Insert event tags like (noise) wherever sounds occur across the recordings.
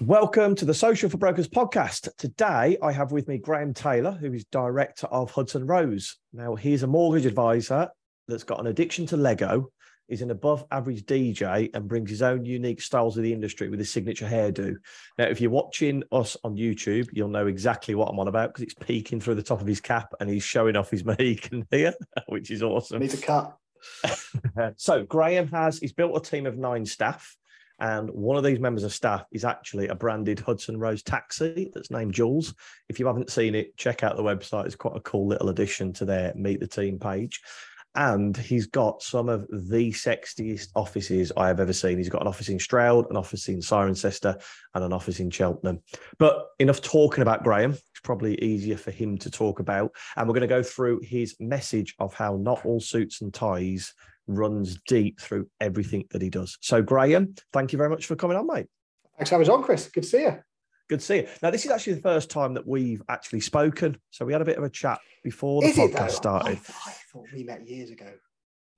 Welcome to the Social for Brokers podcast. Today, I have with me Graham Taylor, who is director of Hudson Rose. Now, he's a mortgage advisor that's got an addiction to Lego, is an above average DJ, and brings his own unique styles of the industry with his signature hairdo. Now, if you're watching us on YouTube, you'll know exactly what I'm on about because it's peeking through the top of his cap and he's showing off his (laughs) Mohican here, which is awesome. Needs a cut. (laughs) so, Graham has he's built a team of nine staff. And one of these members of staff is actually a branded Hudson Rose taxi that's named Jules. If you haven't seen it, check out the website. It's quite a cool little addition to their Meet the Team page. And he's got some of the sexiest offices I have ever seen. He's got an office in Stroud, an office in Cirencester, and an office in Cheltenham. But enough talking about Graham. It's probably easier for him to talk about. And we're going to go through his message of how not all suits and ties runs deep through everything that he does. So, Graham, thank you very much for coming on, mate. Thanks for having us on, Chris. Good to see you. Good to see you. Now, this is actually the first time that we've actually spoken. So, we had a bit of a chat before the Is podcast started. I, I thought we met years ago.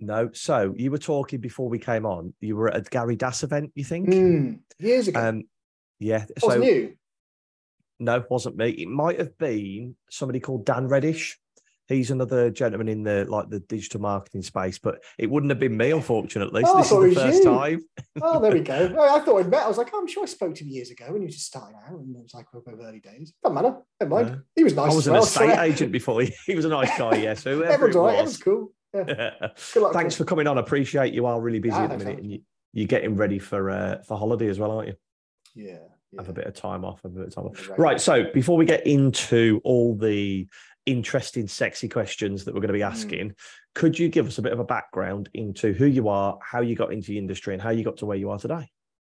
No, so you were talking before we came on. You were at a Gary Das event, you think? Mm, years ago. Um, yeah. so, wasn't you? No, wasn't me. It might have been somebody called Dan Reddish. He's another gentleman in the like the digital marketing space, but it wouldn't have been me, unfortunately. So Oh, this is the first you. time. Oh, there we go. (laughs) I thought we'd met. I was like, oh, I'm sure I spoke to him years ago when he was just starting out, and it was like over early days. Doesn't matter. Never mind. No. He was nice. I was an well, estate so- agent before. He, (laughs) he was a nice guy, yeah. So (laughs) whoever Everyone's it all right. was. Everyone's cool. Yeah. Luck. Thanks for coming on. I appreciate you are really busy Ah, at the minute, thanks. and you, you're getting ready for uh, for holiday as well, aren't you? Yeah. yeah. Have a bit of time off. Have a bit of time off. Right. Right. So before we get into all the interesting, sexy questions that we're going to be Mm. asking, could you give us a bit of a background into who you are, how you got into the industry, and how you got to where you are today?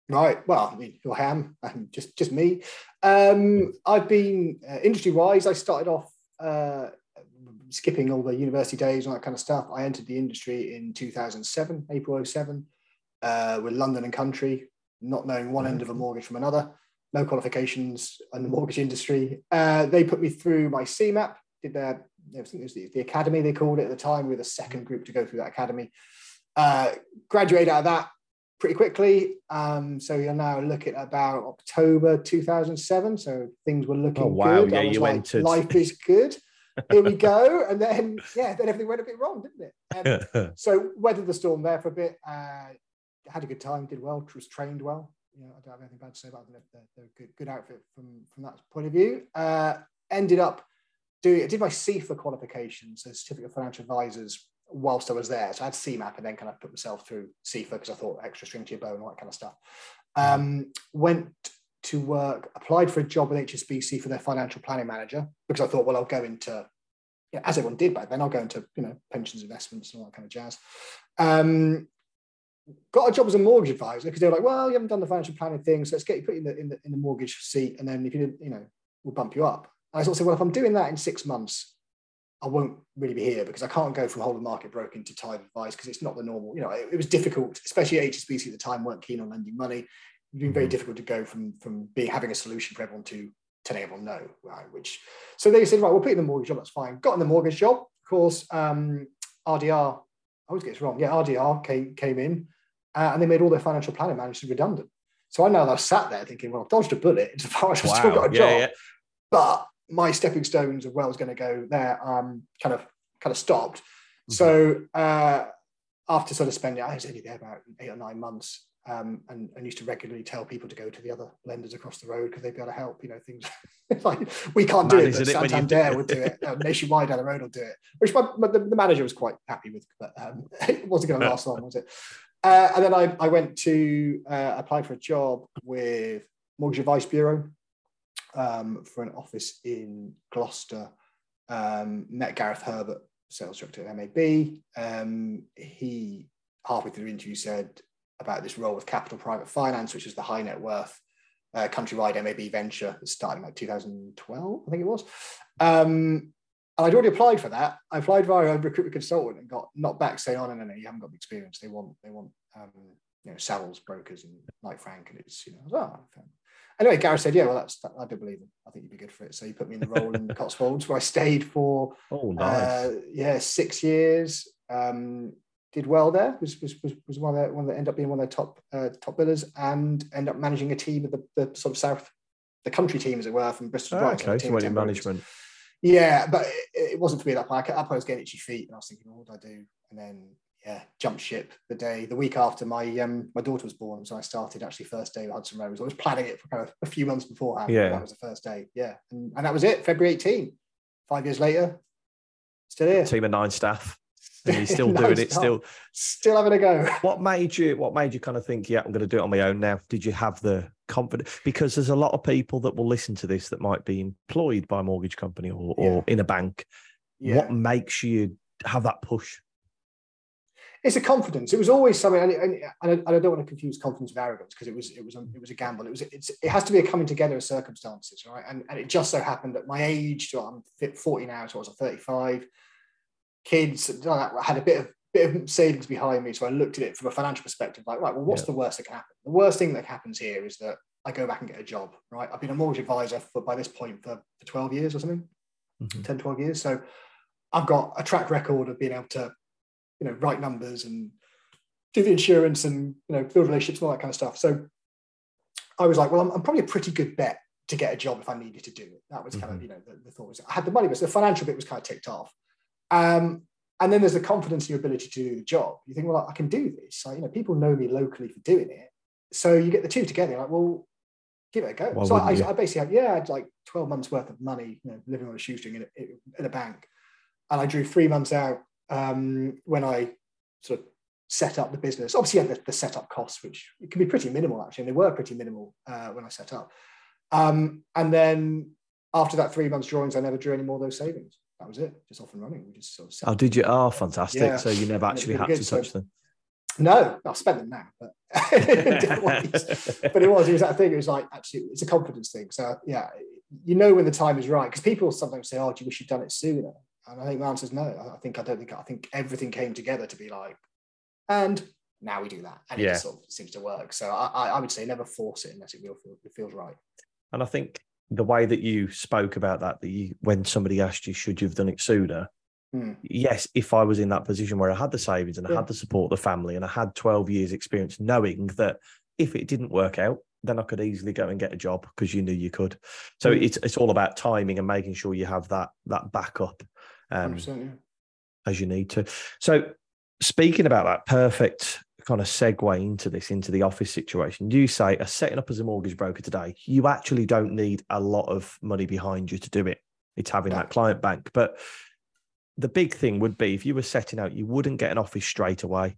Right. Well, I mean, who I am, I'm just just me. Um, I've been uh, industry wise. I started off uh, skipping all the university days and that kind of stuff. I entered the industry in 2007, April 07, uh, with London and Country, not knowing one end of a mortgage from another. No qualifications in the mortgage industry. Uh, they put me through my CeMAP. Did their, I think it was the, the academy they called it at the time. We were the second group to go through that academy. Uh, graduated out of that pretty quickly. Um, so you're now looking at about October 2007. So things were looking Oh, wow. good. Yeah, you like, entered. Life is (laughs) good. Here we go. And then, yeah, then everything went a bit wrong, didn't it? Um, (laughs) so weathered the storm there for a bit. Uh, had a good time, did well, was trained well. You know, I don't have anything bad to say about them. They're, they're a good, good outfit from, from that point of view. Uh, ended up I did my CFA qualification, so Certificate of Financial Advisors, whilst I was there. So I had CeMAP and then kind of put myself through CFA because I thought extra string to your bow and all that kind of stuff. Um, went to work, applied for a job with HSBC for their financial planning manager because I thought, well, I'll go into, as everyone did back then, I'll go into, you know, pensions, investments, and all that kind of jazz. Um, got a job as a mortgage advisor because they were like, well, you haven't done the financial planning thing, so let's get you put in the in the, in the mortgage seat, and then if you didn't, you know, we'll bump you up. I sort of said, well, if I'm doing that in six months, I won't really be here because I can't go from whole of market broking to tied advice because it's not the normal. You know, it, it was difficult, especially HSBC at the time weren't keen on lending money. It's been very Mhm. difficult to go from from being having a solution for everyone to telling everyone no, right? Which so they said, right, we'll put you in the mortgage job. That's fine. Got in the mortgage job. Of course, um, RDR. I always get this wrong. Yeah, RDR came came in, uh, and they made all their financial planning managers redundant. So I know that I sat there thinking, well, I've dodged a bullet insofar as I've still got a job Yeah, yeah. but my stepping stones of where I was going to go there um, kind of kind of stopped. Mm-hmm. So uh, after sort of spending, I was only there about eight or nine months, um, and, and used to regularly tell people to go to the other lenders across the road because they'd be able to help. You know, things (laughs) like we can't do it, but it, Santander would do it. Uh, nationwide down the road will do it, which my, my, the, the manager was quite happy with, but um, (laughs) it wasn't going to last long, was it? Uh, and then I, I went to uh, apply for a job with Mortgage Advice Bureau um, for an office in Gloucester. Um, met Gareth Herbert, sales director at MAB. Um, he halfway through the interview said about this role with Capital Private Finance, which is the high net worth uh, countrywide MAB venture that started in like 2012, I think it was. Um, I'd already applied for that. I applied via a recruitment consultant and got not back saying, "Oh no, no, no, you haven't got the experience. They want, they want, um, you know, sales brokers and Knight Frank." And it's, you know, oh. Anyway, Gareth said, "Yeah, well, that's I do believe him. I think you'd be good for it." So he put me in the role in the (laughs) Cotswolds, where I stayed for, oh, nice, uh, yeah, six years. Um, did well there. Was was was, was one of the, one that ended up being one of the top uh, top billers, and end up managing a team of the, the sort of south, the country team as it were, from Bristol oh, Brighton. Okay, so went in management. Yeah, but it, it, wasn't for me that point. I, I was getting itchy feet, and I was thinking, what do I do? And then yeah, jump ship the day, the week after my um, my daughter was born. So I started actually first day with Hudson Rose. I was planning it for kind of a few months beforehand. Yeah, that was the first day. Yeah, and, and that was it. February 18. Five years later, still here. Team of nine staff. And you're (laughs) still doing it, still still having a go. What made you what made you kind of think, yeah, I'm going to do it on my own now? Did you have the confidence? Because there's a lot of people that will listen to this that might be employed by a mortgage company or, yeah. or in a bank. Yeah. What makes you have that push? It's a confidence. It was always something, and, and, and I don't want to confuse confidence with arrogance because it was it was a, it was a gamble. It was it's, it has to be a coming together of circumstances, right? And, and it just so happened that my age, so I'm 40 now, so I was 35 kids. I had a bit of bit of savings behind me, so I looked at it from a financial perspective. Like, right, well, what's yeah. the worst that can happen? The worst thing that happens here is that I go back and get a job. Right, I've been a mortgage advisor for by this point for, for 12 years or something, mm-hmm. 10, 12 years. So I've got a track record of being able to, you know, write numbers and do the insurance and you know build relationships and all that kind of stuff. So I was like, well, I'm, I'm probably a pretty good bet to get a job if I needed to do it. That was kind mm-hmm. of you know the, the, thought was I had the money, but the financial bit was kind of ticked off. Um, and then there's the confidence in your ability to do the job. You think, well, I can do this. Like, you know, people know me locally for doing it. So you get the two together. Like, well, give it a go. So I, I, basically had, yeah, I had like 12 months worth of money, you know, living on a shoestring in a, in a bank. And I drew three months out um, when I sort of set up the business. Obviously, you had the, the setup costs, which can be pretty minimal actually, and they were pretty minimal uh, when I set up. Um, and then after that three months drawings, I never drew any more of those savings that was it, just off and running. We just sort of. Oh, did you? Oh, fantastic! Yeah. So you never actually had good. to touch so, them. No, I've spent them now, but (laughs) but it was it was that thing. It was like actually, it's a confidence thing. So yeah, you know when the time is right because people sometimes say, "Oh, do you wish you'd done it sooner?" And I think my answer is no. I think I don't think I think everything came together to be like, and now we do that, and yeah. it just sort of seems to work. So I, I would say never force it unless it feels it feels right. And I think the way that you spoke about that, that you, when somebody asked you, should you have done it sooner? Hmm. Yes, if I was in that position where I had the savings and I had the support of the family and I had 12 years experience knowing that if it didn't work out, then I could easily go and get a job because you knew you could. So hmm. it's it's all about timing and making sure you have that that backup um, yeah. as you need to. So speaking about that, perfect kind of segue into this, into the office situation, you say a setting up as a mortgage broker today, you actually don't need a lot of money behind you to do it. It's having that client bank. But the big thing would be if you were setting out, you wouldn't get an office straight away.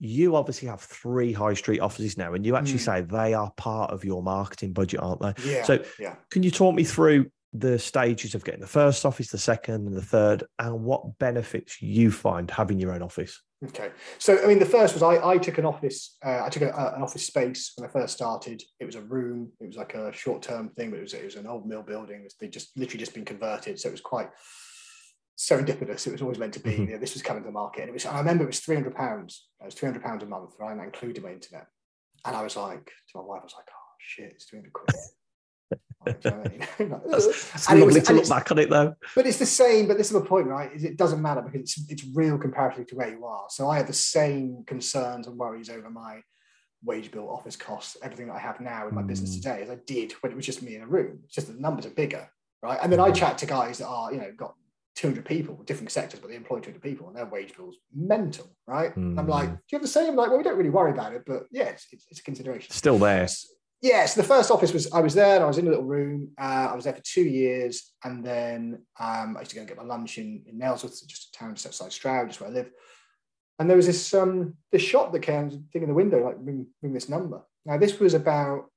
You obviously have three high street offices now, and you actually mm. say they are part of your marketing budget, aren't they? Yeah. So, yeah. can you talk me through the stages of getting the first office, the second, and the third, and what benefits you find having your own office? Okay, so I mean, the first was I, I took an office. Uh, I took a, a, an office space when I first started. It was a room. It was like a short term thing, but it was it was an old mill building. They just literally just been converted, so it was quite serendipitous. It was always meant to be. Mm-hmm. You know, this was coming to the market, and it was. I remember it was three hundred pounds. It was three hundred pounds a month, right? And that included my internet. And I was like to my wife, I was like, "Oh shit, it's three hundred quid." It's (laughs) lovely was, to look back on it though. But it's the same. But this is the point, right? Is it doesn't matter because it's it's real comparatively to where you are. So I have the same concerns and worries over my wage bill, office costs, everything that I have now in my mm. business today as I did when it was just me in a room. It's just the numbers are bigger, right? And then I mm. chat to guys that are, you know, got 200 people, different sectors, but they employ 200 people and their wage bill's mental, right? Mm. I'm like, mm. do you have the same? I'm like, well, we don't really worry about it, but yes, yeah, it's, it's, a consideration. Still there yeah, so the first office was I was there and I was in a little room. Uh, I was there for two years, and then um, I used to go and get my lunch in, in Nailsworth, just a town just outside Stroud, just where I live. And there was this um, this shop that came thing in the window, like ring, ring this number. Now this was about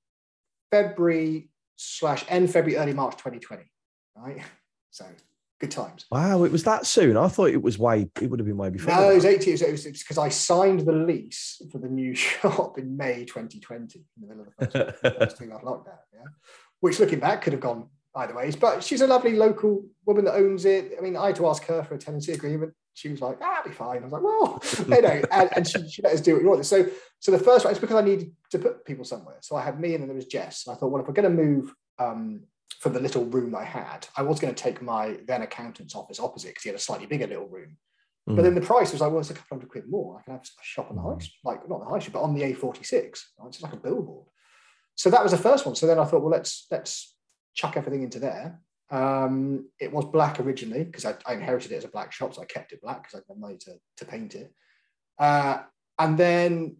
February slash end February, early March 2020, right? (laughs) So good times. Wow, it was that soon. I thought it was way. It would have been way before. No, it was eighty. It was because I signed the lease for the new (laughs) shop in May 2020, in the middle of the first, first lockdown. Yeah, which looking back could have gone either ways. But she's a lovely local woman that owns it. I mean, I had to ask her for a tenancy agreement. She was like, ah, be fine. I was like, well, (laughs) you know, and, and she, she, let us do what we wanted. So, so the first one, is because I needed to put people somewhere. So I had me and then there was Jess. And I thought, well, if we're going to move um, from the little room I had, I was going to take my then accountant's office opposite because he had a slightly bigger little room. Mm. But then the price was like, well, it's a couple hundred quid more. I can have a shop on the high mm. street, like not the high street, but on the A46. Right? It's like a billboard. So that was the first one. So then I thought, well, let's let's chuck everything into there. Um, it was black originally because I, I, inherited it as a black shop, so I kept it black because I had money to, to paint it. Uh, and then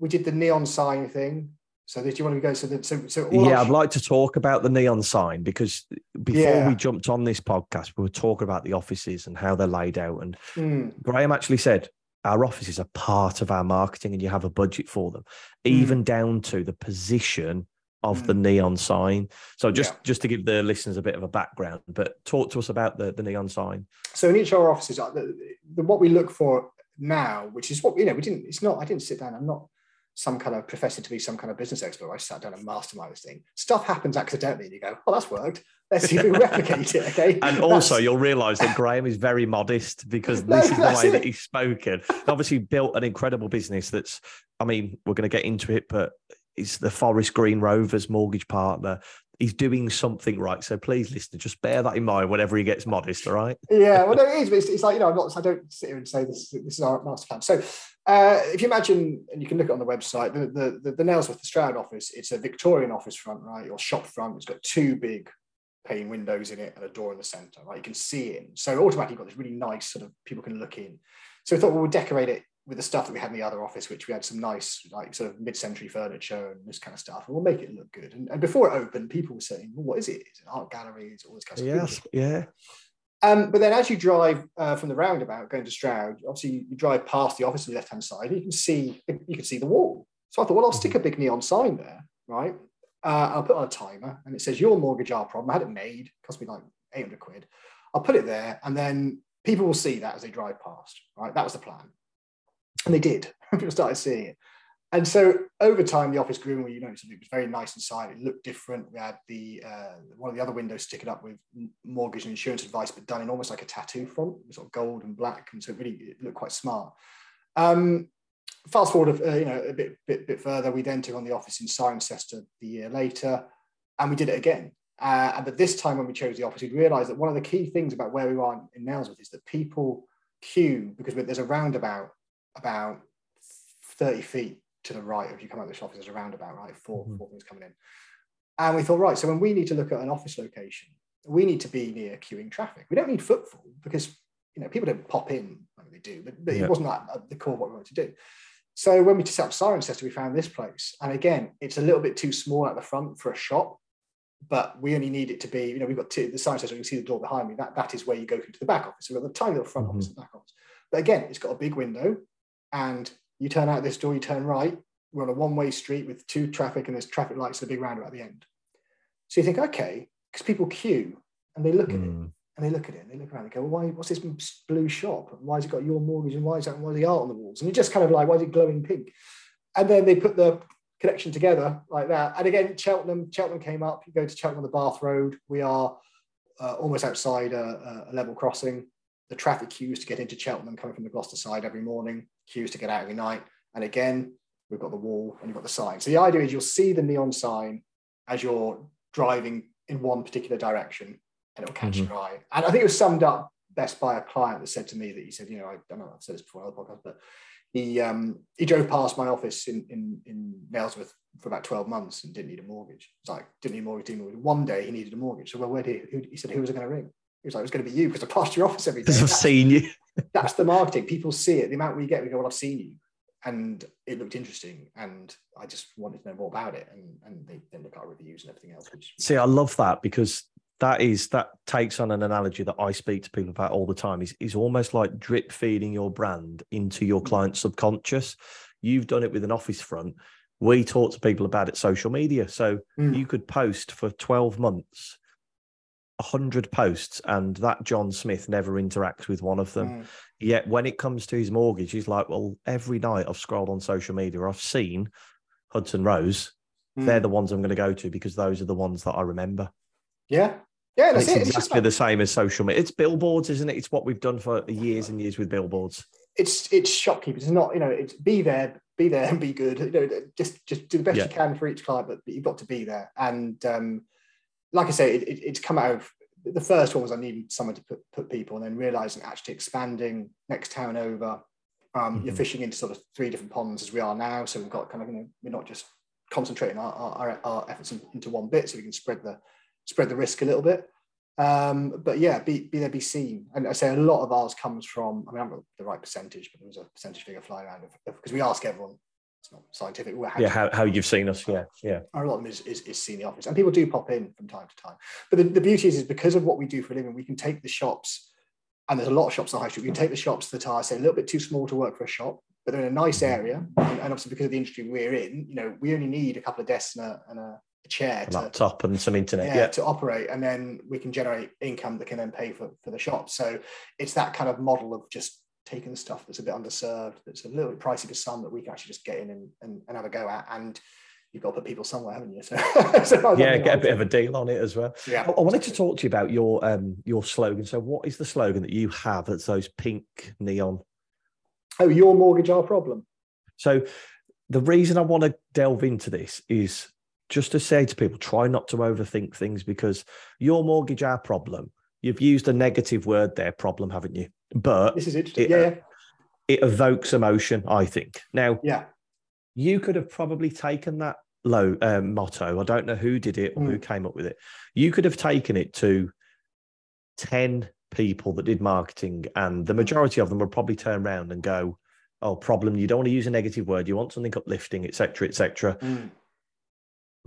we did the neon sign thing. So do you want to go? So, the, so, so yeah, I'd like to talk about the neon sign because before yeah. we jumped on this podcast, we were talking about the offices and how they're laid out. And mm. Graham actually said our offices are part of our marketing, and you have a budget for them, mm. even down to the position of mm. the neon sign. So just yeah. just to give the listeners a bit of a background, but talk to us about the, the neon sign. So in each of our offices, the, the, what we look for now, which is what you know, we didn't. It's not. I didn't sit down. I'm not some kind of professor to be some kind of business expert. I sat down and mastermind this thing. Stuff happens accidentally, and you go, "Oh, that's worked. Let's see if we (laughs) replicate it." Okay. And also, you'll realise that Graham is very modest because (laughs) this no, is the way it. that he's spoken. Obviously, built an incredible business. That's. I mean, we're going to get into it, but it's the Forest Green Rovers mortgage partner. He's doing something right. So please, listener, just bear that in mind whenever he gets modest. All right. Yeah, well, no, (laughs) it is. It's, it's like you know, I'm not. I don't sit here and say this. This is our master plan. So, uh, if you imagine, and you can look it on the website, the the the, the Nailsworth the Stroud office. It's a Victorian office front, right, or shop front. It's got two big pane windows in it and a door in the center, right? You can see in. So automatically, got this really nice sort of people can look in. So we thought well, we'll decorate it with the stuff that we had in the other office, which we had some nice, like sort of mid-century furniture and this kind of stuff, and we'll make it look good. And, and before it opened, people were saying, well, "What is it? Is it art galleries? All this kind of yes, stuff." yeah. Um, but then, as you drive uh, from the roundabout going to Stroud, obviously you drive past the office on the left-hand side, and you can see you can see the wall. So I thought, well, I'll stick a big neon sign there, right? Uh, I'll put on a timer, and it says "Your mortgage, our problem." I had it made, cost me like eight hundred quid. I'll put it there, and then people will see that as they drive past. Right, that was the plan. And they did. (laughs) People started seeing it. And so over time, the office grew, and you noticed it was very nice inside. It looked different. We had the uh, one of the other windows sticking up with mortgage and insurance advice, but done in almost like a tattoo font, sort of gold and black, and so it really it looked quite smart. Um, fast forward, uh, you know, a bit, bit, bit further, we then took on the office in Cirencester the year later, and we did it again. Uh, but this time, when we chose the office, we realised that one of the key things about where we are in Nailsworth is that people queue because there's a roundabout about 30 feet to the right if you come out of the office, there's a roundabout, right? 4 mm-hmm. four things coming in. And we thought, right, so when we need to look at an office location, we need to be near queuing traffic. We don't need footfall because you know people don't pop in like they do, but, but yeah. it wasn't that the core of what we wanted to do. So when we set up Cirencester, we found this place. And again, it's a little bit too small at the front for a shop, but we only need it to be, you know, we've got two, the Cirencester, you can see the door behind me. That, that is where you go through to the back office. So we've got the tiny little front mm-hmm. office and back office. But again, it's got a big window and you turn out this door, you turn right. We're on a one-way street with two traffic, and there's traffic lights and a big roundabout at the end. So you think, okay, because people queue and they look mm. at it hmm. and they look at it and they look around and go, well, why, what's this blue shop? Why has it got your mortgage and why is that why is the art on the walls? And you're just kind of like, why is it glowing pink? And then they put the connection together like that. And again, Cheltenham, Cheltenham came up. You go to Cheltenham on the Bath Road. We are uh, almost outside a, a, level crossing the traffic queues to get into Cheltenham coming from the Gloucester side every morning, queues to get out every night. And again, we've got the wall and you've got the sign. So the idea is you'll see the neon sign as you're driving in one particular direction and it'll catch mm-hmm. your eye. And I think it was summed up best by a client that said to me that he said, you know, I don't know, I've said this before on other podcasts, but he um, he drove past my office in in in Nailsworth for about 12 months and didn't need a mortgage. It's like, didn't need a mortgage, didn't need a mortgage. One day he needed a mortgage. So well, where did he, he said, who was I going to ring? He was like, it was going to be you because I passed your office every day. Because I've seen you. that's the marketing. People see it. The amount we get, we go, well, I've seen you. And it looked interesting. And I just wanted to know more about it. And, and they then look at our reviews and everything else. Which... See, I love that because that is that takes on an analogy that I speak to people about all the time. Is is almost like drip feeding your brand into your mm. client's subconscious. You've done it with an office front. We talk to people about it social media. So mm. you could post for 12 months 100 posts and that John Smith never interacts with one of them. Mm. Yet when it comes to his mortgage, he's like, well, every night I've scrolled on social media, I've seen Hudson Rose. Mm. They're the ones I'm going to go to because those are the ones that I remember. Yeah. Yeah, it's it. exactly it's the same as social media. It's billboards, isn't it? It's what we've done for years and years with billboards. It's it's shopkeepers. It's not you know. It's be there, be there, and be good. You know, just just do the best yeah. you can for each client, but you've got to be there. And um, like I say, it, it, it's come out of the first one was I needed someone to put, put people, and then realizing actually expanding next town over. Um, mm-hmm. You're fishing into sort of three different ponds as we are now, so we've got kind of you know we're not just concentrating our, our, our efforts in, into one bit, so we can spread the spread the risk a little bit. Um, but yeah, be, be there, be seen. And I say a lot of ours comes from. I mean, I'm not the right percentage, but there was a percentage figure flying around because we ask everyone it's not scientific. yeah, how, how you've seen us. Yeah, yeah. A lot of them is, is, is seen the office, and people do pop in from time to time. But the, the beauty is, is because of what we do for a living, we can take the shops, and there's a lot of shops on high street. We can take the shops that are say a little bit too small to work for a shop, but they're in a nice mm-hmm. area, and, and obviously because of the industry we're in, you know, we only need a couple of desks and a, and a, chair, a to, laptop, and some internet, yeah, yeah, to operate, and then we can generate income that can then pay for for the shop. So it's that kind of model of just taking the stuff that's a bit underserved, that's a little bit pricey for some that we can actually just get in and, and, and have a go at. And you've got to put people somewhere, haven't you? (laughs) So, so yeah, get a bit of a deal on it as well. Yeah. I, I wanted to talk to you about your um your slogan. So what is the slogan that you have that's those pink neon? Oh, your mortgage our problem. So the reason I want to delve into this is just to say to people, try not to overthink things because your mortgage our problem. You've used a negative word there, problem, haven't you? But this is interesting. It, yeah, It evokes emotion, I think. Now, yeah, you could have probably taken that low um, motto. I don't know who did it or mm. who came up with it. You could have taken it to 10 people that did marketing, and the majority of them would probably turn around and go, Oh, problem, you don't want to use a negative word, you want something uplifting, etc., etc. Mm.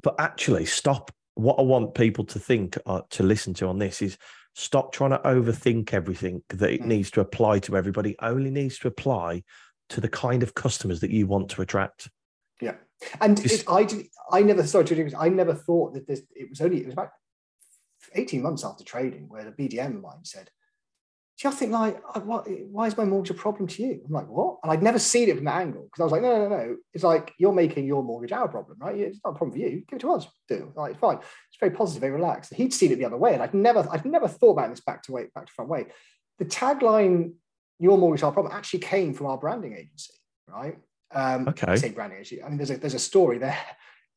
But actually, stop. What I want people to think, uh, to listen to on this is Stop trying to overthink everything that it mm. needs to apply to everybody. It only needs to apply to the kind of customers that you want to attract. Yeah, and it, I did, I never sorry to I never thought that this. It was only it was about eighteen months after trading where the BDM mine said, do you think like what, why is my mortgage a problem to you? I'm like what? And i'd never seen it from that angle because i was like no no no no. It's like you're making your mortgage our problem right? It's not a problem for you. Give it to us. Do like it's fine. It's very positive very relaxed. He'd seen it the other way and i'd never i'd never thought about this back to way back to front way. The tagline your mortgage our problem actually came from our branding agency right? Um okay. I say branding agency. I mean there's a there's a story there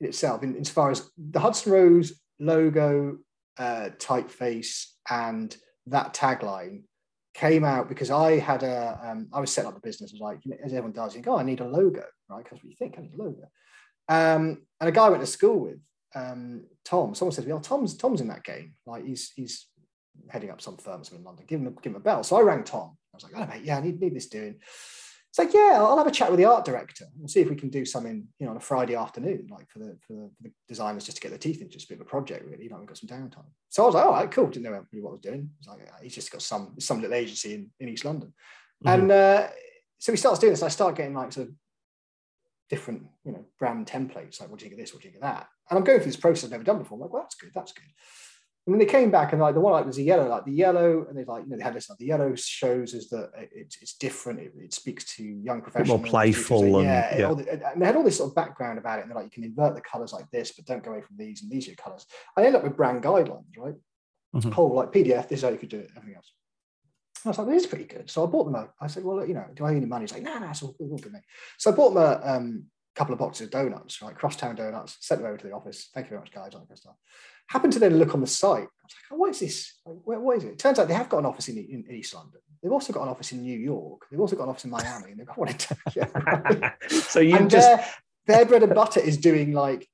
in itself in, as far as the hudson rose logo uh typeface and that tagline came out because I had a, um, I was setting up the business, I was like, as everyone does, you go, oh, I need a logo, right? Because what you think, I need a logo. Um, and a guy I went to school with, um, Tom, someone said to me, oh, Tom's, Tom's in that game. Like he's, he's heading up some firms in London, give him, a, give him a bell. So I rang Tom. I was like, oh, mate, yeah, I need, need this doing. It's like, yeah, I'll have a chat with the art director. We'll see if we can do something, you know, on a Friday afternoon, like for the for the, for the designers just to get their teeth into, just a bit of a project, really. You know, we've got some downtime. So I was like, all right, cool. Didn't know really what I was doing. He's like, he's just got some some little agency in, in East London, mm-hmm. and uh, so he starts doing this. I start getting like sort of different, you know, brand templates. Like, what do you think of this? What do you think of that? And I'm going through this process I've never done before. I'm like, well, that's good. That's good. And when they came back and like the one like was a yellow, like the yellow, and they like you know they had this like the yellow shows is that it's it's different. It, it speaks to young professionals, more playful, and, yeah. yeah. The, and they had all this sort of background about it, and they're like you can invert the colors like this, but don't go away from these, and these are your colors. I end up with brand guidelines, right? Mm-hmm. Whole like PDF. This is how you could do it. Everything else. I was like, this is pretty good. So I bought them a, I said, well, you know, do I need any money? He's like, no, nah, no, nah, it's all, all good, mate. So I bought them a um, couple of boxes of donuts, right? Crosstown donuts, sent them over to the office. Thank you very much, guys. All that kind of stuff. Happened to then look on the site. I was like, oh, what is this? Like, where, what is it? it? Turns out they have got an office in, in, East London. They've also got an office in New York. They've also got an office in Miami, and they've got one in Tokyo. (laughs) (laughs) so you and just their, their bread and butter is doing like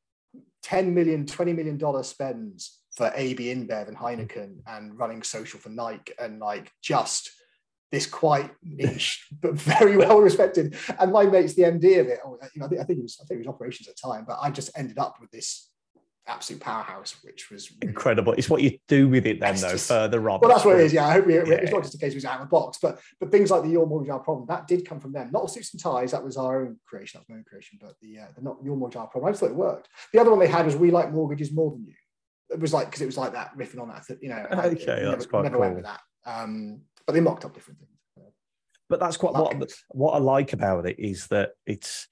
10 million, 20 million dollar spends for AB InBev and Heineken and running social for Nike and like just this quite niche (laughs) but very well respected. And my mate's the MD of it. Oh, you know, I think, I think, it was I think it was operations at the time, but I just ended up with this absolute powerhouse, which was really incredible. It's what you do with it then, though, just, further on. Well, that's what it is. Yeah, I hope we, yeah. it's not just a case of it's out of the box, but but things like the Your Mortgage Our Problem that did come from them. Not all suits and ties. That was our own creation. That was my own creation. But the uh, the not Your Mortgage Our Problem. I just thought it worked. The other one they had was We Like Mortgages More Than You. It was like because it was like that riffing on that. You know. Okay, I, that's never, quite never cool. went with that. Um, but they mocked up different things. But that's quite what what I like about it is that it's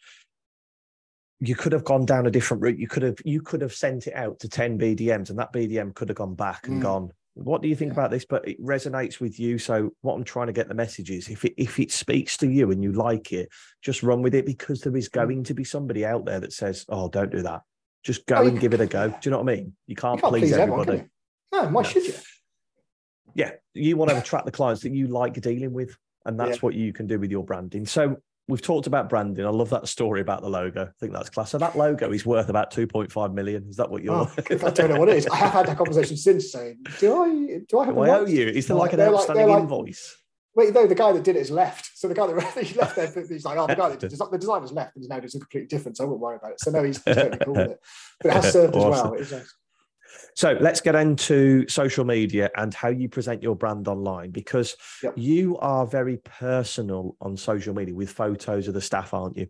you could have gone down a different route. You could have you could have sent it out to 10 BDMs and that BDM could have gone back and mm. gone, what do you think yeah. about this? But it resonates with you. So what I'm trying to get the message is if it if it speaks to you and you like it, just run with it because there is mm. going to be somebody out there that says, Oh, don't do that. Just go oh, and give it a go. Do you know what I mean? You can't, you can't please, please, everybody. Everyone, no, why no. should you? Yeah. You want to attract the clients that you like dealing with. And that's yeah. what you can do with your branding. So we've talked about branding. I love that story about the logo. I think that's class. So that logo is worth about 2.5 million. Is that what you're? Oh, (laughs) I don't know what it is. I have had that conversation since saying, do I do I have? I owe you? Is there like, like an outstanding like, invoice? Wait, no, the guy that did it has left. So the guy that (laughs) left there, he's like, oh, the guy that did, (laughs) the designer's left and he's now doing something completely different. So I wouldn't worry about it. So no, he's, he's totally cool with it. But it has served awesome. as well. So let's get into social media and how you present your brand online because yep. you are very personal on social media with photos of the staff, aren't you?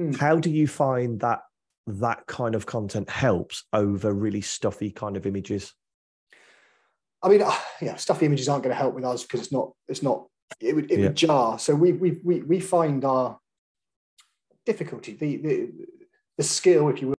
Mm. How do you find that that kind of content helps over really stuffy kind of images? I mean, uh, yeah, stuffy images aren't going to help with us because it's not, it's not, it would, it yeah. would jar. So we, we, we, we find our difficulty, the, the, the skill, if you will,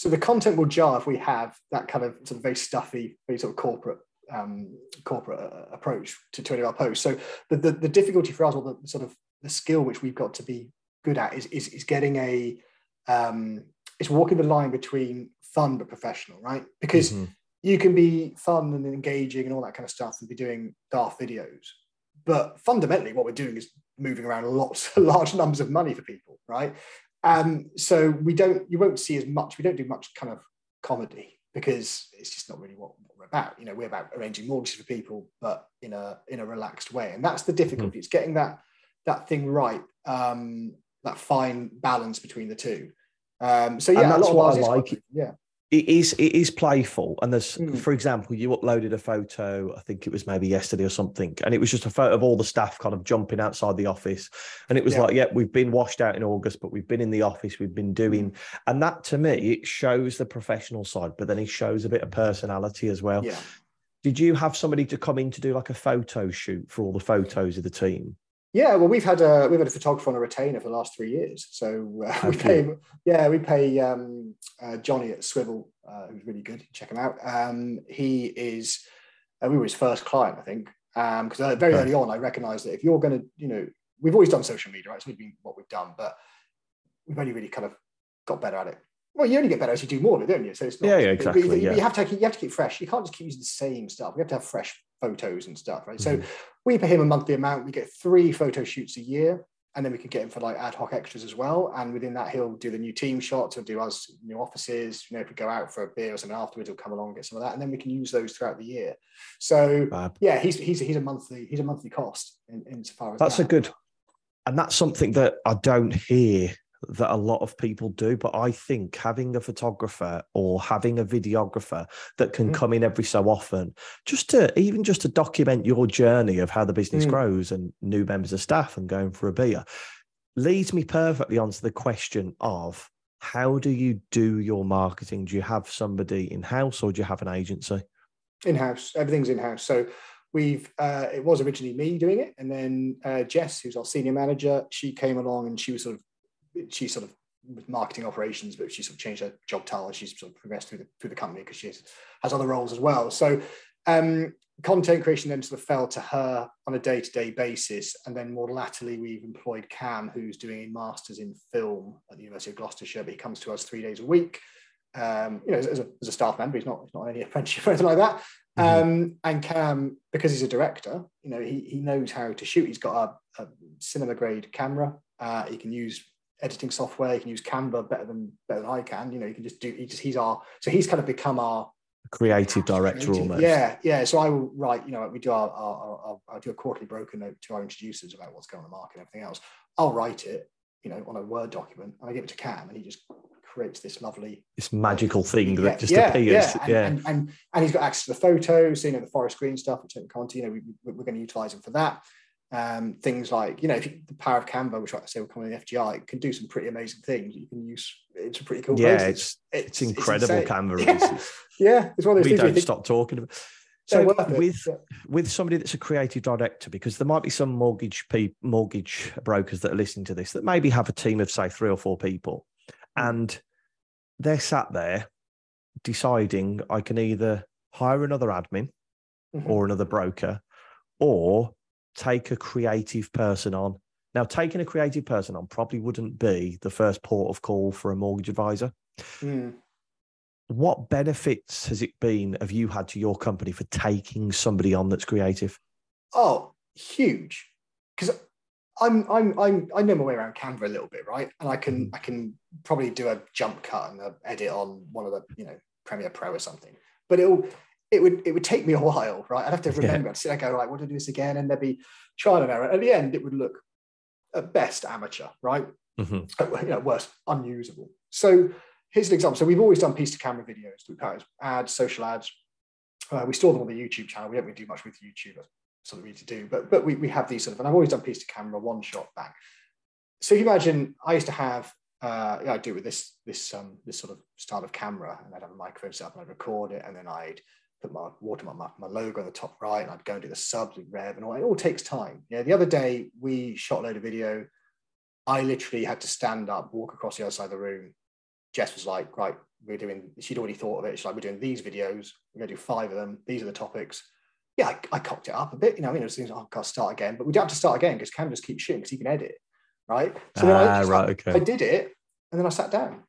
so the content will jar if we have that kind of sort of very stuffy, very sort of corporate um, corporate uh, approach to, to any of our posts. So the, the, the difficulty for us, or the sort of the skill which we've got to be good at, is is, is getting a um, it's walking the line between fun but professional, right? Because mm-hmm. you can be fun and engaging and all that kind of stuff, and be doing daft videos, but fundamentally, what we're doing is moving around lots, (laughs) large numbers of money for people, right? Um, so we don't, you won't see as much. We don't do much kind of comedy because it's just not really what, what we're about. You know, we're about arranging mortgages for people, but in a in a relaxed way, and that's the difficulty. Mm. It's getting that that thing right, um, that fine balance between the two. Um, so yeah, and that's what I like. yeah, it is it is playful and there's mm. for example you uploaded a photo i think it was maybe yesterday or something and it was just a photo of all the staff kind of jumping outside the office and it was yeah. like yeah we've been washed out in august but we've been in the office we've been doing and that to me it shows the professional side but then it shows a bit of personality as well. Yeah. Did you have somebody to come in to do like a photo shoot for all the photos of the team yeah, well, we've had a we've had a photographer on a retainer for the last three years. So uh, we pay, yeah, we pay um, uh, Johnny at Swivel, uh, who's really good. Check him out. Um, he is uh, we were his first client, I think, because um, very early on I recognised that if you're going to, you know, we've always done social media, right? It's been what we've done, but we've only really kind of got better at it. Well, you only get better as you do more of it, don't you? So it's not, yeah, yeah, exactly. You, yeah. you have to keep, you have to keep fresh. You can't just keep using the same stuff. You have to have fresh photos and stuff, right? Mm-hmm. So we pay him a monthly amount. We get three photo shoots a year, and then we can get him for like ad hoc extras as well. And within that, he'll do the new team shots. He'll do us new offices. You know, if we go out for a beer or something afterwards, he'll come along and get some of that, and then we can use those throughout the year. So yeah, he's he's he's a monthly he's a monthly cost in, insofar as that's that. a good, and that's something that I don't hear that a lot of people do. But I think having a photographer or having a videographer that can mm. come in every so often, just to even just to document your journey of how the business mm. grows and new members of staff and going for a beer, leads me perfectly onto the question of how do you do your marketing? Do you have somebody in house or do you have an agency? In house, everything's in house. So we've uh, it was originally me doing it, and then uh, Jess, who's our senior manager, she came along and she was sort of she sort of with marketing operations, but she sort of changed her job title. She's sort of progressed through the through the company because she has other roles as well. So um, content creation then sort of fell to her on a day to day basis, and then more latterly we've employed Cam, who's doing a masters in film at the University of Gloucestershire. But he comes to us three days a week. Um, you know, as, a, as a staff member, he's not he's not any (laughs) apprenticeship or anything like that. Mm-hmm. Um, and Cam, because he's a director, you know, he, he knows how to shoot. He's got a, a cinema grade camera. Uh, he can use editing software. He can use Canva better than better than I can. You know, you can just do. He just he's our so he's kind of become our creative director creative. almost. Yeah, yeah. So I will write. You know, we do our, our, our, I do a quarterly broker note to our introducers about what's going on the market and everything else. I'll write it, you know, on a Word document, and I give it to Cam, and he just creates this lovely, this magical thing that just yeah, appears. Yeah, and, yeah. And, and, and he's got access to the photos, so, you know, the forest green stuff, which Conti, you know, we, we're going to utilize him for that um, things like you know you, the power of Canva, which I say will come in the FGI, can do some pretty amazing things. You can use it's a pretty cool. Yeah, it's, it's, it's incredible. It's Canva (laughs) yeah. yeah, it's one of those we don't stop talking about. so with yeah. with somebody that's a creative director, because there might be some mortgage pe- mortgage brokers that are listening to this that maybe have a team of say three or four people, hmm. and they're sat there deciding I can either hire another admin mm-hmm. or another broker, or take a creative person on. Now, taking a creative person on probably wouldn't be the first port of call for a mortgage advisor. Mm what benefits has it been have you had to your company for taking somebody on that's creative? Oh, huge. Because I'm I'm I'm I know my way around Canva a little bit, right? And I can mm-hmm. I can probably do a jump cut and a edit on one of the you know Premiere Pro or something. But it'll it would it would take me a while, right? I'd have to remember. Yeah. I'd sit there, go right, what do I do this again? And there'd be trial and error. At the end, it would look at best amateur, right? Mm-hmm. At, you know, worst unusable. So here's an example. So we've always done piece to camera videos. We post ads, social ads. Uh, we store them on the YouTube channel. We don't really do much with YouTube. That's something we need to do, but but we, we have these sort of, and I've always done piece to camera, one shot back. So if you imagine I used to have, uh, yeah, I do with this this um, this sort of style of camera, and I'd have a microphone set up and I'd record it, and then I'd put my watermark, my, my logo on the top right, and I'd go and do the subs with Rev, and all. It all takes time. Yeah, the other day we shot a load of video. I literally had to stand up, walk across the other side of the room, Jess was like, right, we're doing, she'd already thought of it. She's like, we're doing these videos. We're going to do five of them. These are the topics. Yeah, I, I cocked it up a bit. You know, I mean, it was things, oh, I've got to start again. But we don't have to start again because Cam just keeps shooting because he can edit. Right. So then ah, I, just, right, okay. I did it and then I sat down.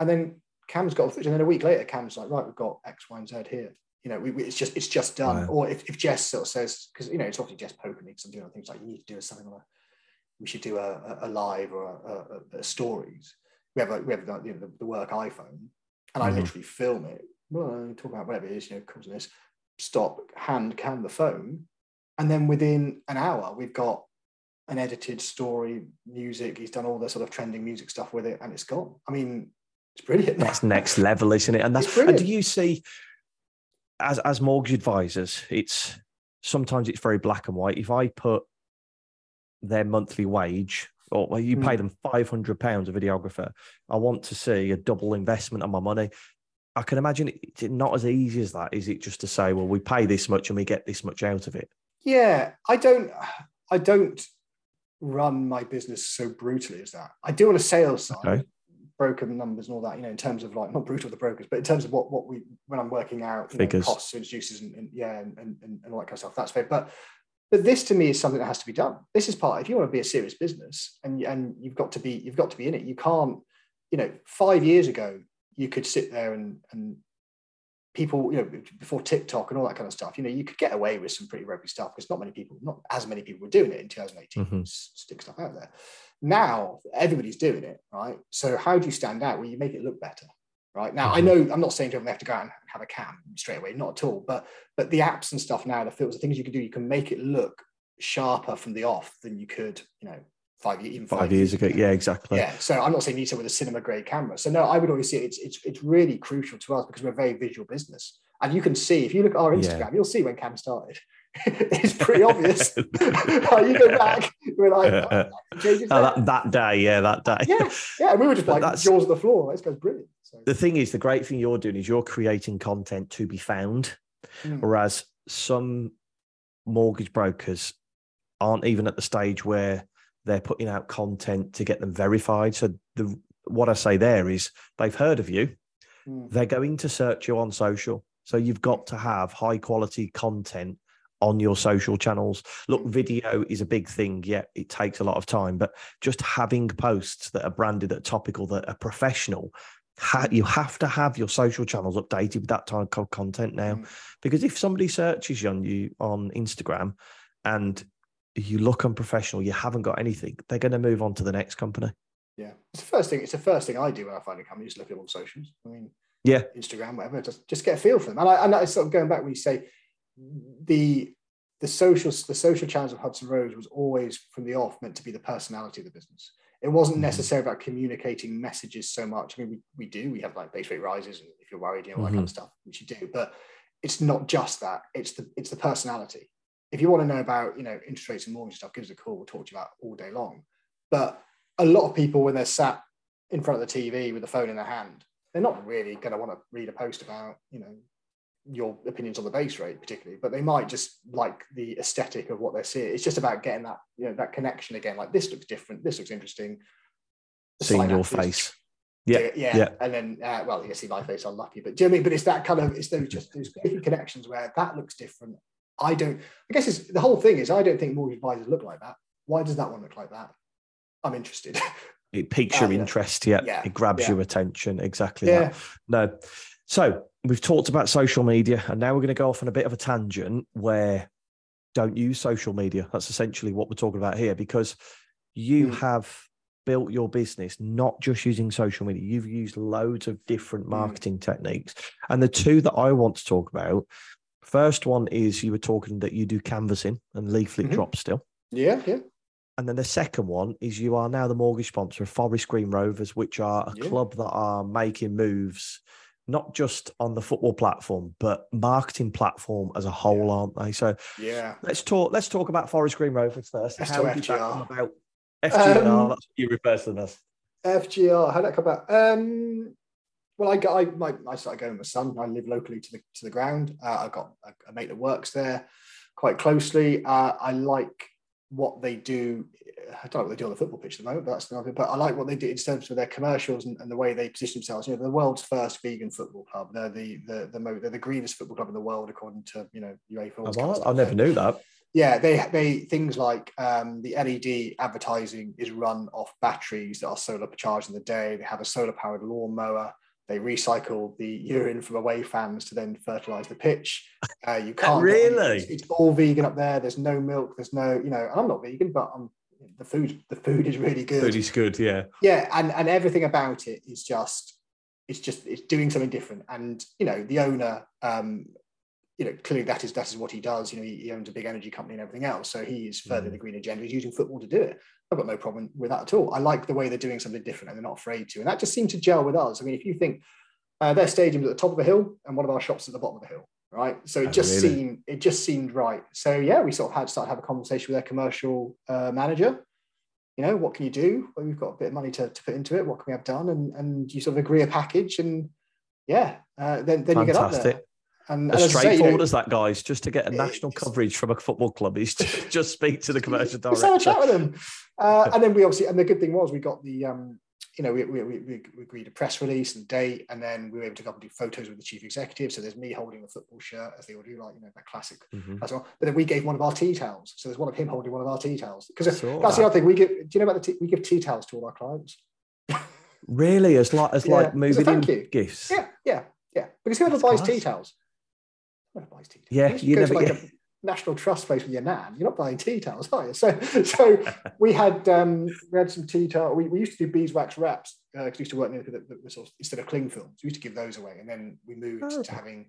And then Cam's got footage. And then a week later, Cam's like, right, we've got X, Y, and Z here. You know, we, we, it's just it's just done. Wow. Or if, if Jess sort of says, because you know, it's obviously Jess poking me because I'm doing things like you need to do something on a we should do a, a live or a, a, a stories we have like we have the, you know, the, the work iPhone, and I mm-hmm. literally film it. Well, talk about whatever it is, you know, comes in this. Stop, hand Cam the phone, and then within an hour, we've got an edited story, music. He's done all the sort of trending music stuff with it, and it's gone. I mean, it's brilliant. That's (laughs) next level, isn't it? And that's and do you see as as mortgage advisors, it's sometimes it's very black and white. If I put their monthly wage or you pay hmm. them five hundred pounds a videographer. I want to see a double investment on my money. I can imagine it's not as easy as that. Is it just to say, well, we pay this much and we get this much out of it? Yeah, I don't. I don't run my business so brutally as that. I do on a sales side, okay. Broker numbers and all that. You know, in terms of like not brutal the brokers, but in terms of what what we when I'm working out Figures. Know, costs, introduces, and, and yeah, and, and, and all that kind of stuff. That's fair. But but this to me is something that has to be done. This is part. If you want to be a serious business, and and you've got to be you've got to be in it. You can't. You know, five years ago, you could sit there and and people, you know, before TikTok and all that kind of stuff, you know, you could get away with some pretty rugby stuff because not many people, not as many people were doing it in 2018. Mm-hmm. Stick stuff out there. Now everybody's doing it, right? So how do you stand out? Well, you make it look better right now i mm-hmm. know i'm not saying to them they have to go out and have a cam straight away not at all but but the apps and stuff now the filters the things you can do you can make it look sharper from the off than you could you know five even five, five years, years ago. ago. yeah exactly yeah so i'm not saying you to with a cinema grade camera so no i would always say it's it's it's really crucial to us because we're a very visual business and you can see if you look at our instagram yeah. you'll see when cam started (laughs) it's pretty obvious. (laughs) (laughs) you go back, we're like, oh, that, that, day, yeah, that day. Yeah, yeah. we were just but like jaws of the floor. This guy's brilliant. So. The thing is, the great thing you're doing is you're creating content to be found, mm. whereas some mortgage brokers aren't even at the stage where they're putting out content to get them verified. So the what I say there is they've heard of you, mm. they're going to search you on social. So you've got to have high quality content on your social channels. Look, video is a big thing. Yeah, it takes a lot of time, but just having posts that are branded, that are topical, that are professional, you have to have your social channels updated with that type of content now. Mm. Because if somebody searches on you on Instagram and you look unprofessional, you haven't got anything, they're going to move on to the next company. Yeah, it's the first thing. It's the first thing I do when I find a company. Just look at all socials. I mean, yeah, Instagram, whatever. Just just get a feel for them. And I, and I sort of going back when you say the the social the social challenge of Hudson Rose was always from the off meant to be the personality of the business. It wasn't mm-hmm. necessarily about communicating messages so much. I mean, we, we do, we have like base rate rises and if you're worried, you know, all that mm-hmm. kind of stuff, which you do, but it's not just that, it's the it's the personality. If you want to know about, you know, interest rates and mortgage stuff, give us a call, we'll talk to you about all day long. But a lot of people, when they're sat in front of the TV with the phone in their hand, they're not really going to want to read a post about, you know, your opinions on the base rate particularly, but they might just like the aesthetic of what they're seeing. It's just about getting that you know that connection again. Like this looks different. This looks interesting. Seeing your face. Yeah, yeah, yeah, and then uh, well, you see my face. I'm lucky, but do you know I mean? But it's that kind of it's those just those connections where that looks different. I don't. I guess it's the whole thing is I don't think mortgage advisors look like that. Why does that one look like that? I'm interested. (laughs) It piques your uh, interest, yeah. yeah. It grabs yeah. your attention. Exactly yeah. that. No. So we've talked about social media, and now we're going to go off on a bit of a tangent where don't use social media. That's essentially what we're talking about here because you mm. have built your business not just using social media, you've used loads of different hmm. marketing mm. techniques. And the two that I want to talk about first one is you were talking that you do canvassing and leaflet mm-hmm. drops still. Yeah, yeah. And then the second one is you are now the mortgage sponsor of Forest Green Rovers, which are a yeah. club that are making moves not just on the football platform, but marketing platform as a whole, yeah. aren't they? So yeah, let's talk. Let's talk about Forest Green Rovers first. Let's How did that come about? FGR. Um, that's what you refer to them as. FGR. How did that come about? Um, well, I got I, my, I started going with my son. I live locally to the to the ground. Uh, I've got a, a, mate that works there quite closely. Uh, I like what they do. I don't know what they do on the football pitch at the moment, but that's another. But I like what they do in terms of their commercials and, and, the way they position themselves. You know, the world's first vegan football club. They're the the the, they're the greenest football club in the world according to you know UEFA. Oh, I never knew that. Yeah, they they things like um, the LED advertising is run off batteries that are solar charged in the day. They have a solar powered lawnmower. They recycle the urine from away fans to then fertilize the pitch. Uh, you (laughs) can't really. It's, it's, all vegan up there. There's no milk. There's no, you know. I'm not vegan, but I'm, the food. The food is really good. Food is good. Yeah. Yeah, and and everything about it is just, it's just it's doing something different. And you know, the owner um, you know, clearly that is that is what he does. You know, he, he owns a big energy company and everything else. So he is furthering mm. the green agenda. He's using football to do it. I've got no problem with that at all. I like the way they're doing something different and they're not afraid to. And that just seemed to gel with us. I mean, if you think uh, their stadium's at the top of a hill and one of our shops at the bottom of the hill, right? So it just seemed it just seemed right. So yeah, we sort of had to start have a conversation with their commercial uh, manager. You know, what can you do? Well, we've got a bit of money to, to put into it. What can we have done? And and you sort of agree a package and yeah, uh, then then Fantastic. you get up there. And, as straightforward say, you know, as that, guys. Just to get a national coverage from a football club is just, (laughs) just speak to the commercial director. Just have a chat with them. Uh, and then we obviously, and the good thing was we got the, um, you know, we, we, we, we, agreed a press release and date, and then we were able to go up and do photos with the chief executive. So there's me holding a football shirt, as they all do, like you know, that classic mm-hmm. as well. But then we gave one of our tea towels. So there's one of him holding one of our tea towels. Because that's that. the other thing. We give. Do you know about the tea, we give tea towels to all our clients? really, as like as yeah. like moving in you. gifts. Yeah, yeah, yeah. Because whoever buys tea towels buys tea towels. Yeah, you, you never like get. A National Trust place with your nan. You're not buying tea towels, are you? So, so (laughs) we had um, we had some tea towels. We, we used to do beeswax wraps because uh, we used to work near the, the, the sort of, instead of cling film. So we used to give those away, and then we moved oh, to having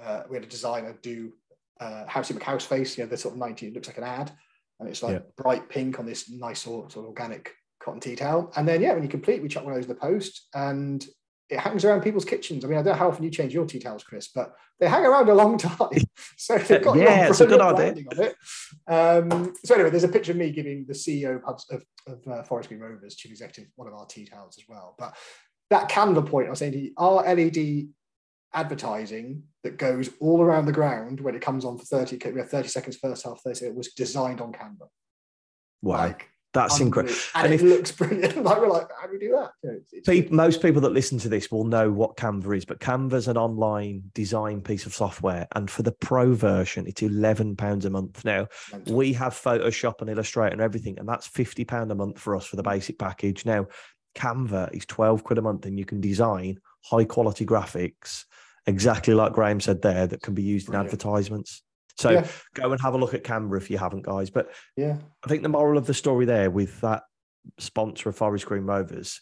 uh, we had a designer do uh, Housey McHouse face. You know, the sort of 90 it looks like an ad, and it's like yeah. bright pink on this nice sort, sort of organic cotton tea towel. And then yeah, when you complete, we chuck one of those in the post, and it hangs around people's kitchens. I mean, I don't know how often you change your tea towels, Chris, but they hang around a long (laughs) time. So they've (laughs) got yeah, it's a good idea. It. Um, so anyway, there's a picture of me giving the CEO of, of, of uh, Forest Green Rovers, chief executive, one of our tea towels as well. But that Canva point, I was saying to you, our LED advertising that goes all around the ground when it comes on for 30, we have 30 seconds first half, 30 it was designed on Canva. Wow. Like, that's incredible. And, and, it if, looks brilliant. (laughs) like we're like, how do we do that? You know, it's, people, most people that listen to this will know what Canva is, but Canva is an online design piece of software. And for the pro version, it's £11 a month. Now, we have Photoshop and Illustrator and everything, and that's £50 a month for us for the basic package. Now, Canva is 12 quid a month, and you can design high quality graphics, exactly like Graham said there, that can be used in advertisements. So yeah. go and have a look at Canva if you haven't, guys. But yeah, I think the moral of the story there with that sponsor of Forest Green Rovers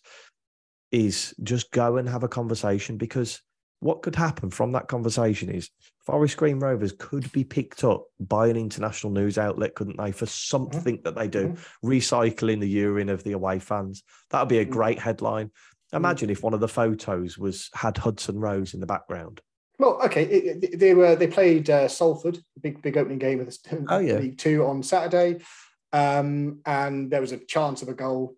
is just go and have a conversation because what could happen from that conversation is Forest Green Rovers could be picked up by an international news outlet, couldn't they, for something mm-hmm. that they do, mm-hmm. recycling the urine of the away fans. That would be a mm-hmm. great headline. Imagine if one of the photos was had Hudson Rose in the background. Well, okay, it, it, they were they played uh, Salford, big big opening game of the oh, (laughs) yeah. League Two on Saturday, um, and there was a chance of a goal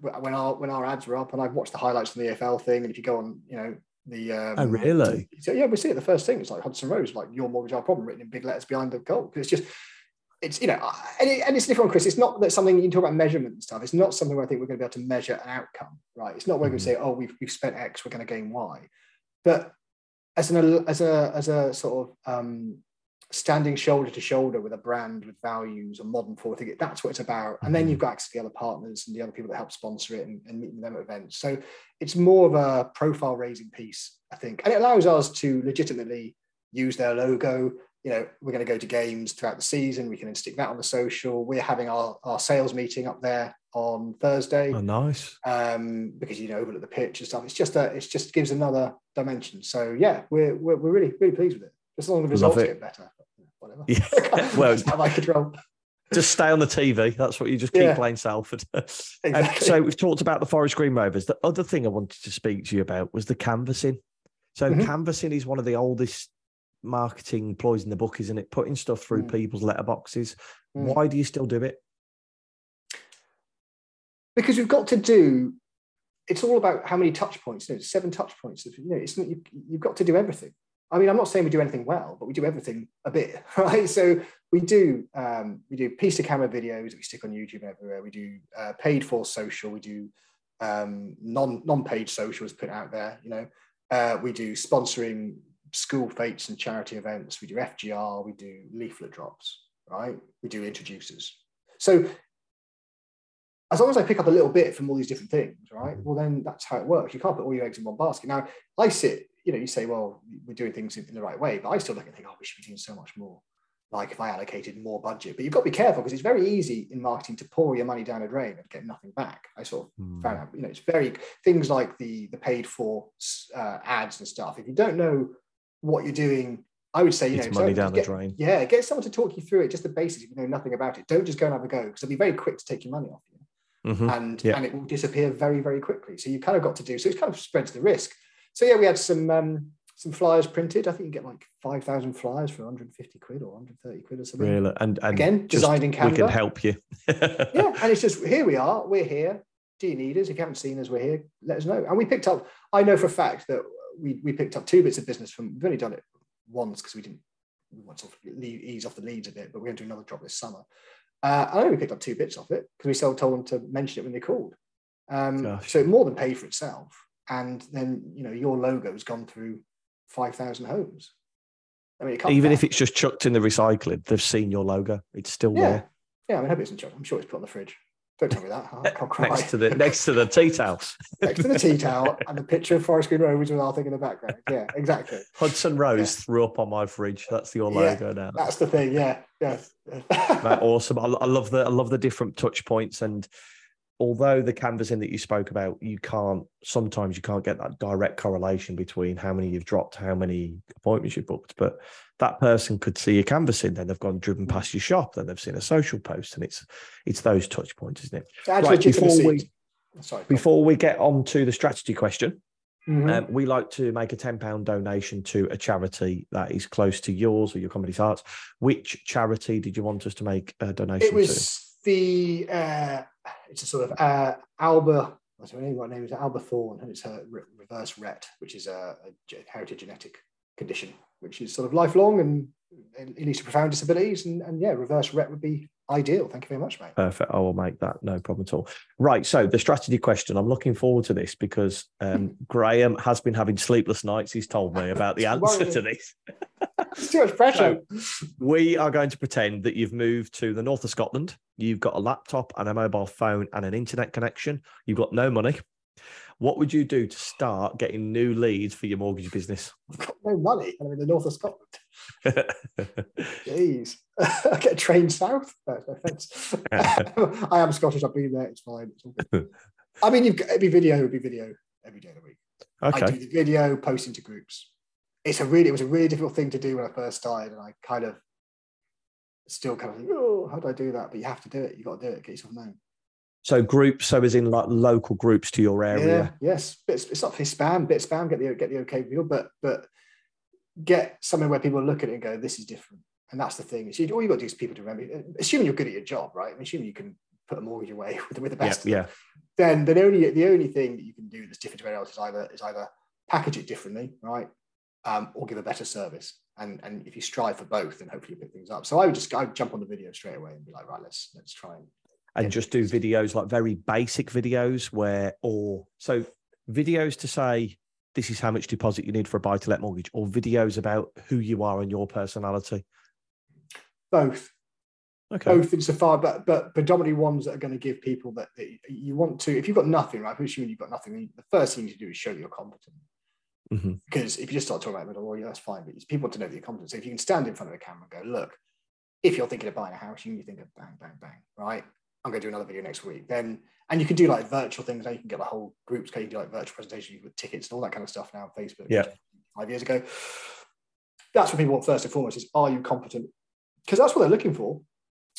when our when our ads were up, and I've watched the highlights from the EFL thing, and if you go on, you know, The um, oh really? So yeah, we see it. The first thing it's like Hudson Rose, like your mortgage our problem, written in big letters behind the goal. Because it's just it's you know, and, it, and it's different, Chris. It's not that something you can talk about measurement and stuff. It's not something where I think we're going to be able to measure an outcome, right? It's not where we're mm-hmm. say, oh, we've, we've spent X, we're going to gain Y. But as an as a as a sort of um, standing shoulder to shoulder with a brand with values, and modern forward thinking. That's what it's about. And then mm-hmm. you've got access to the other partners and the other people that help sponsor it and, and meeting them at events. So it's more of a profile raising piece, I think. And it allows us to legitimately use their logo. You know, we're going to go to games throughout the season. We can stick that on the social. We're having our, our sales meeting up there on Thursday. Oh, nice. Um, because you know, overlook the pitch and stuff. It's just a, it's just gives another dimension. So yeah, we're, we're, we're really, really pleased with it. Just as long as the results get better whatever. Yeah. (laughs) well, (laughs) out my control. Just stay on the TV. That's what you just keep yeah. playing Salford. (laughs) exactly. Um, so we've talked about the Forest Green Rovers. The other thing I wanted to speak to you about was the canvassing. So mm-hmm. canvassing is one of the oldest marketing ploys in the book, isn't it? Putting stuff through mm. people's letterboxes. Mm. Why do you still do it? Because we've got to do. It's all about how many touch points. You know, seven touch points. You know, it's you, you've got to do everything. I mean, I'm not saying we do anything well, but we do everything a bit, (laughs) right? So we do um, we do piece to camera videos that we stick on YouTube everywhere. We do uh, paid for social. We do um, non non paid socials put out there. You know, uh, we do sponsoring school fetes and charity events. We do FGR. We do leaflet drops. Right? We do introducers. So as long as I pick up a little bit from all these different things, right? Well, then that's how it works. You can't put all your eggs in one basket. Now, I sit you know, you say, well, we're doing things in, in the right way, but I still look and think, oh, we should be doing so much more. Like if I allocated more budget, but you've got to be careful because it's very easy in marketing to pour your money down a drain and get nothing back. I sort of mm. found out, you know, it's very things like the the paid for uh, ads and stuff. If you don't know what you're doing, I would say, you it's know, money down get, the drain. Yeah, get someone to talk you through it, just the basics. If you know nothing about it, don't just go and have a go because they'll be very quick to take your money off you, mm-hmm. and yeah. and it will disappear very very quickly. So you kind of got to do. So it's kind of spreads the risk. So yeah, we had some um, some flyers printed. I think you get like 5,000 flyers for 150 quid or 130 quid or something. Really? And, and again, designed in Canva. We can help you. (laughs) yeah. And it's just, here we are, we're here. Do you need us? If you haven't seen us, we're here. Let us know. And we picked up, I know for a fact that we, we picked up two bits of business from, we've only done it once because we didn't, we want to ease off the leads a bit, but we're going to do another drop this summer. Uh, I only picked up two bits off it because we still told them to mention it when they called. Um, so it more than paid for itself. And then, you know, your logo has gone through 5,000 homes. I mean, even if it's just chucked in the recycling, they've seen your logo. It's still yeah. there. Yeah, I mean, I hope it isn't chucked. I'm sure it's put on the fridge. Don't tell me that. (laughs) I'll, cry. next to the next to the (laughs) tea towel. next to the tea towel (laughs) and the picture of Forest Green Rovers with our thing in the background. Yeah, exactly. Hudson Rose yeah. threw up on my fridge. That's your logo yeah, now. That's the thing. Yeah, yeah. awesome. I, I love the I love the different touch points and although the canvassing that you spoke about, you can't sometimes you can't get that direct correlation between how many you've dropped, how many appointments you've booked. But that person could see your canvassing, then they've gone driven past your shop, then they've seen a social post, and it's it's those touch points, isn't it? That's right, before we Sorry, before we get on to the strategy question. Mm-hmm. Um, we like to make a £10 donation to a charity that is close to yours or your company's hearts. Which charity did you want us to make a donation it was to? the uh, it's a sort of uh, Alba. I don't know what name is Alba Thorn, and it's a reverse Rett, which is a, a heritage genetic condition, which is sort of lifelong and it leads to profound disabilities. And, and yeah, reverse Rett would be ideal. Thank you very much, mate. Perfect. I will make that no problem at all. Right. So the strategy question. I'm looking forward to this because um, (laughs) Graham has been having sleepless nights. He's told me about the (laughs) answer to this. too much pressure. (laughs) So we are going to pretend that you've moved to the north of Scotland. You've got a laptop and a mobile phone and an internet connection. You've got no money. What would you do to start getting new leads for your mortgage business? I've got no money. I'm in the north of Scotland. (laughs) Jeez. (laughs) I get a train south. No, no offense. (laughs) I am Scottish. I've been there. It's fine. It's I mean, you've got, every video would be video every day of the week. Okay. I do the video, post into groups it's a really it was a really difficult thing to do when I first started, and I kind of still kind of think, oh, how do I do that? But you have to do it. You've got to do it. Get yourself known. So groups, so as in like local groups to your area. Yeah, yes, it's, it's not for spam, bit spam, get the get the okay feel, but but get something where people look at it and go, this is different. And that's the thing. All you got to do is people to remember, assuming you're good at your job, right? I assuming you can put a mortgage away (laughs) with, with the best. Yeah. yeah. Then the only the only thing that you can do that's different to everyone else is either is either package it differently, right? Um, or give a better service. And and if you strive for both, then hopefully you pick things up. So I would just I would jump on the video straight away and be like, right, let's let's try and and just do videos like very basic videos where or so videos to say this is how much deposit you need for a buy to let mortgage or videos about who you are and your personality. Both. Okay. Both insofar but but predominantly ones that are going to give people that, that you want to if you've got nothing right i'm assuming you've got nothing the first thing you need to do is show you're competent. Mm-hmm. because if you just start talking about well, yeah, that's fine but people want to know that you're competent. So if you can stand in front of a camera and go look if you're thinking of buying a house you think of bang bang bang right I'm going to do another video next week. Then, and you can do like virtual things. Now you can get the whole groups. Can you do like virtual presentations with tickets and all that kind of stuff now Facebook? Yeah. Five years ago. That's what people want first and foremost is are you competent? Because that's what they're looking for.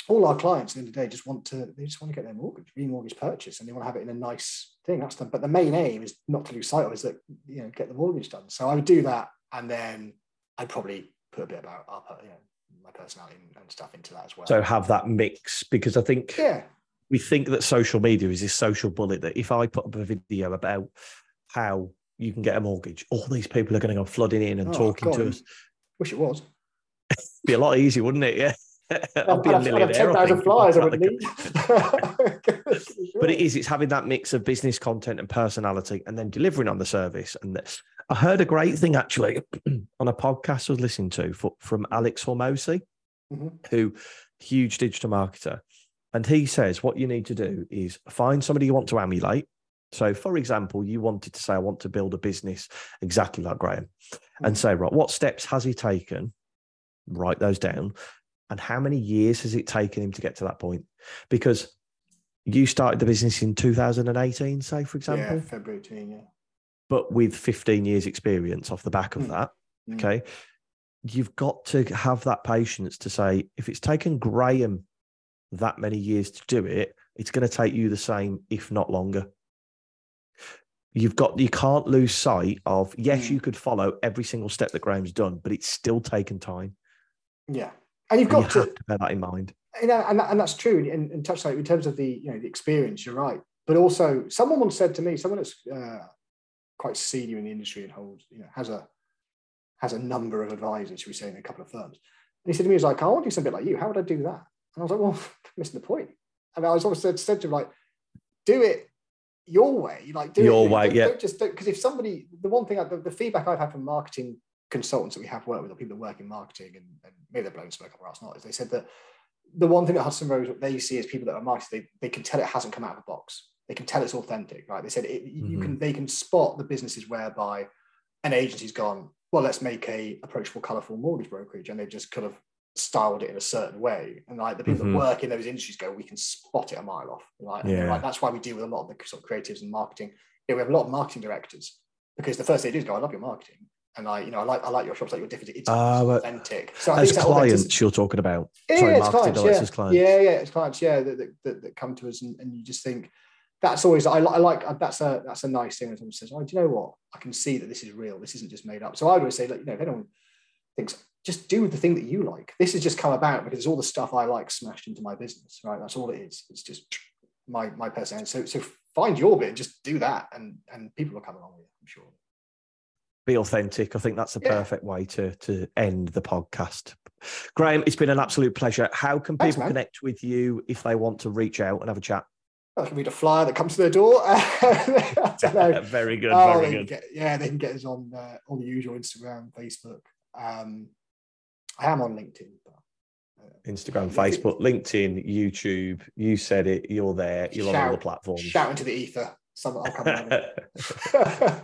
All our clients at the end of the day just want to they just want to get their mortgage, remortgage purchase, and they want to have it in a nice thing. That's the but the main aim is not to lose sight of is that you know get the mortgage done. So I would do that, and then I'd probably put a bit about our, you know my personality and stuff into that as well. So have that mix because I think yeah we think that social media is this social bullet that if I put up a video about how you can get a mortgage, all these people are going to go flooding in and oh, talking God, to us. Wish it was. It'd (laughs) be a lot easier, wouldn't it? Yeah. I'd be a millionaire. I'd think, flies, I would need. but it is, it's having that mix of business content and personality and then delivering on the service. And I heard a great thing actually (clears throat) on a podcast I was listening to for, from Alex Hormozi, mm-hmm. who huge digital marketer. And he says what you need to do is find somebody you want to emulate. So, for example, you wanted to say, I want to build a business exactly like Graham, and mm. say, right, what steps has he taken? Write those down. And how many years has it taken him to get to that point? Because you started the business in 2018, say, for example. Yeah, February 18, yeah. But with 15 years experience off the back of mm. that, mm. okay, you've got to have that patience to say, if it's taken Graham that many years to do it, it's going to take you the same, if not longer. You've got you can't lose sight of yes, mm. you could follow every single step that Graham's done, but it's still taken time. Yeah, and you've got and you to, to, bear that in mind. You know, and, and that's true. And, and touch in terms of the you know the experience, you're right. But also, someone once said to me, someone that's uh, quite senior in the industry and holds you know has a has a number of advisors, should we say, in a couple of firms. And he said to me, "He's like, I want to do something like you. How would I do that?" And I was like, well, (laughs) missing the point. I mean, I was always said, said to him, like, do it your way. Like, do your it, way, don't, yeah. Don't just because if somebody, the one thing, I, the, the, feedback I've had from marketing consultants that we have worked with, or people that work in marketing, and, and maybe they're blowing smoke up our ass, not, is they said that the one thing that Hudson Rose they see is people that are marketing, they, they can tell it hasn't come out of a box. They can tell it's authentic, right? They said it, mm-hmm. you can they can spot the businesses whereby an agency's gone, well, let's make a approachable, colourful mortgage brokerage, and they've just kind of styled it in a certain way. And like the people mm-hmm. that work in those industries go, we can spot it a mile off. Like, yeah. like that's why we deal with a lot of the sort of creatives and marketing. Yeah, we have a lot of marketing directors because the first thing they do is go, I love your marketing. And I, you know, I like I like your shops, like your different. It's uh, authentic. So as clients, you're talking about. Yeah, Sorry, yeah, clients, yeah. clients. Yeah, yeah, it's clients. Yeah, that, that, that come to us, and, and you just think that's always I, I like that's a that's a nice thing when someone says, "Oh, do you know what? I can see that this is real. This isn't just made up." So I would always say, like, you know, if anyone thinks just do the thing that you like. This has just come about because all the stuff I like smashed into my business, right? That's all it is. It's just my my personality. So so find your bit, and just do that, and and people will come along with it. I'm sure. Be authentic. I think that's the yeah. perfect way to to end the podcast. Graham, it's been an absolute pleasure. How can people Thanks, connect with you if they want to reach out and have a chat? I can read a flyer that comes to their door. (laughs) (laughs) very good. Oh, very good. Get, yeah, they can get us on uh, on the usual Instagram, Facebook. Um, I am on LinkedIn. But, uh, Instagram, Facebook, LinkedIn, YouTube. You said it. You're there. You're shout, on all the platforms. Shout into the ether. Some, I'll come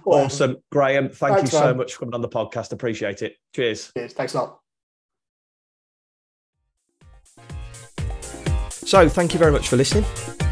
(laughs) awesome, Graham. Thank Thanks, you so man. much for coming on the podcast. Appreciate it. Cheers. Cheers. Thanks a lot. So, thank you very much for listening.